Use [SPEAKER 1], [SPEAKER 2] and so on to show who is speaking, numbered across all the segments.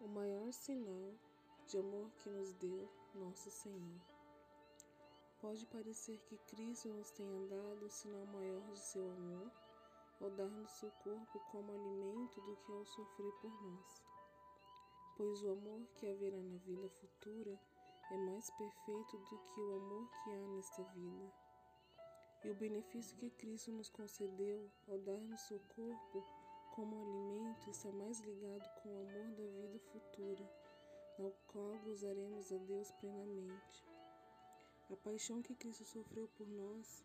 [SPEAKER 1] o maior sinal de amor que nos deu nosso Senhor. Pode parecer que Cristo nos tenha dado um sinal maior de seu amor ao dar-nos seu corpo como alimento do que ao sofrer por nós. Pois o amor que haverá na vida futura é mais perfeito do que o amor que há nesta vida. E o benefício que Cristo nos concedeu ao dar-nos seu corpo como alimento está mais ligado com o amor da vida futura, ao qual gozaremos a Deus plenamente. A paixão que Cristo sofreu por nós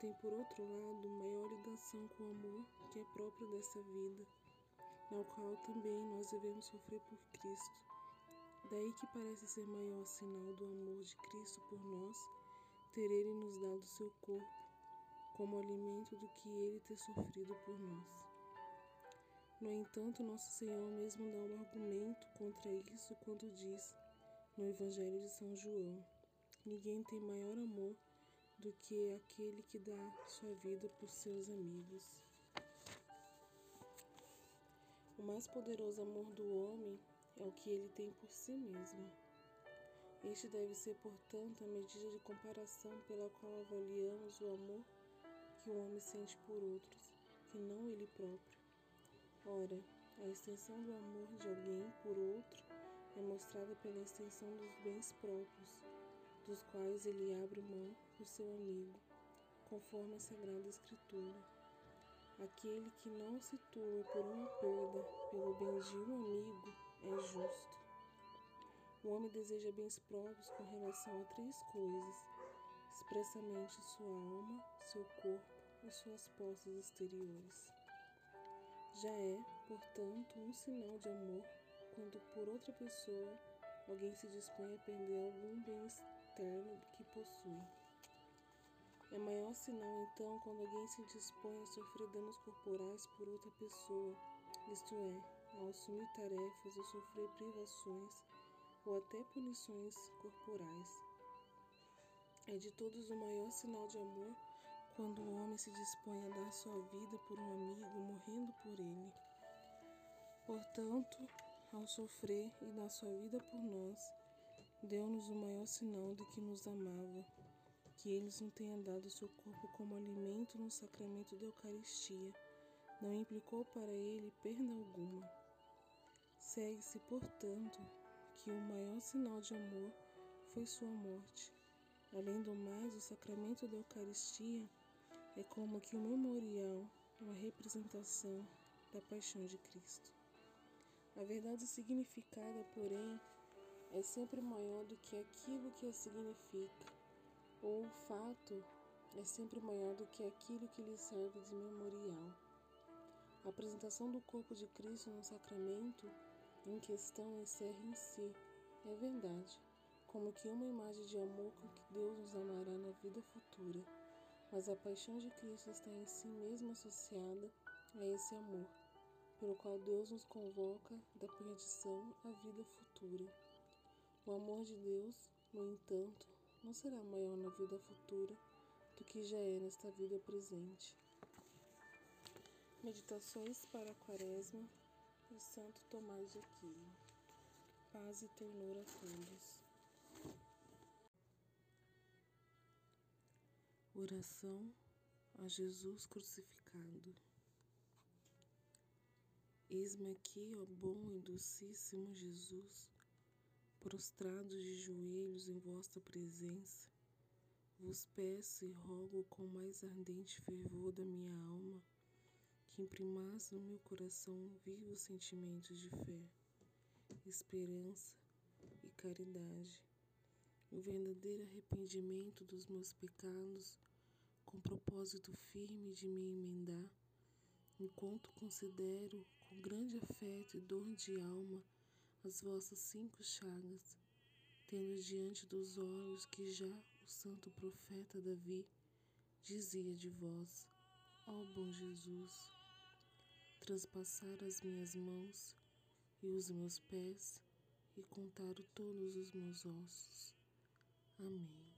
[SPEAKER 1] tem, por outro lado, maior ligação com o amor que é próprio dessa vida, no qual também nós devemos sofrer por Cristo. Daí que parece ser maior sinal do amor de Cristo por nós ter Ele nos dado seu corpo como alimento do que Ele ter sofrido por nós. No entanto, nosso Senhor mesmo dá um argumento contra isso quando diz, no Evangelho de São João: Ninguém tem maior amor do que aquele que dá sua vida por seus amigos. O mais poderoso amor do homem é o que ele tem por si mesmo. Este deve ser, portanto, a medida de comparação pela qual avaliamos o amor que o homem sente por outros, que não ele próprio. Ora, a extensão do amor de alguém por outro é mostrada pela extensão dos bens próprios, dos quais ele abre mão por seu amigo, conforme a Sagrada Escritura. Aquele que não se turba por uma perda pelo bem de um amigo é justo. O homem deseja bens próprios com relação a três coisas: expressamente sua alma, seu corpo e suas posses exteriores. Já é, portanto, um sinal de amor quando por outra pessoa alguém se dispõe a perder algum bem externo que possui. É maior sinal então quando alguém se dispõe a sofrer danos corporais por outra pessoa, isto é, a assumir tarefas ou sofrer privações ou até punições corporais. É de todos o maior sinal de amor quando o homem se dispõe a dar sua vida por um amigo, morrendo por ele. Portanto, ao sofrer e dar sua vida por nós, deu-nos o maior sinal de que nos amava, que ele nos tenha dado seu corpo como alimento no sacramento da Eucaristia, não implicou para ele perda alguma. Segue-se, portanto, que o maior sinal de amor foi sua morte. Além do mais, o sacramento da Eucaristia é como que um memorial, uma representação da paixão de Cristo. A verdade significada, porém, é sempre maior do que aquilo que a significa, ou o fato é sempre maior do que aquilo que lhe serve de memorial. A apresentação do corpo de Cristo no sacramento em questão encerra em si, é verdade, como que uma imagem de amor com que Deus nos amará na vida futura mas a paixão de Cristo está em si mesma associada a esse amor, pelo qual Deus nos convoca da perdição à vida futura. O amor de Deus, no entanto, não será maior na vida futura do que já é nesta vida presente. Meditações para a Quaresma de Santo Tomás de Aquino. Paz e ternura a todos. Oração a Jesus crucificado. Eis-me aqui, ó bom e docíssimo Jesus, prostrado de joelhos em vossa presença, vos peço e rogo com mais ardente fervor da minha alma que imprimais no meu coração vivos sentimentos de fé, esperança e caridade o verdadeiro arrependimento dos meus pecados, com propósito firme de me emendar, enquanto considero com grande afeto e dor de alma as vossas cinco chagas, tendo diante dos olhos que já o santo profeta Davi dizia de vós, ó bom Jesus, transpassar as minhas mãos e os meus pés e contar todos os meus ossos Amém.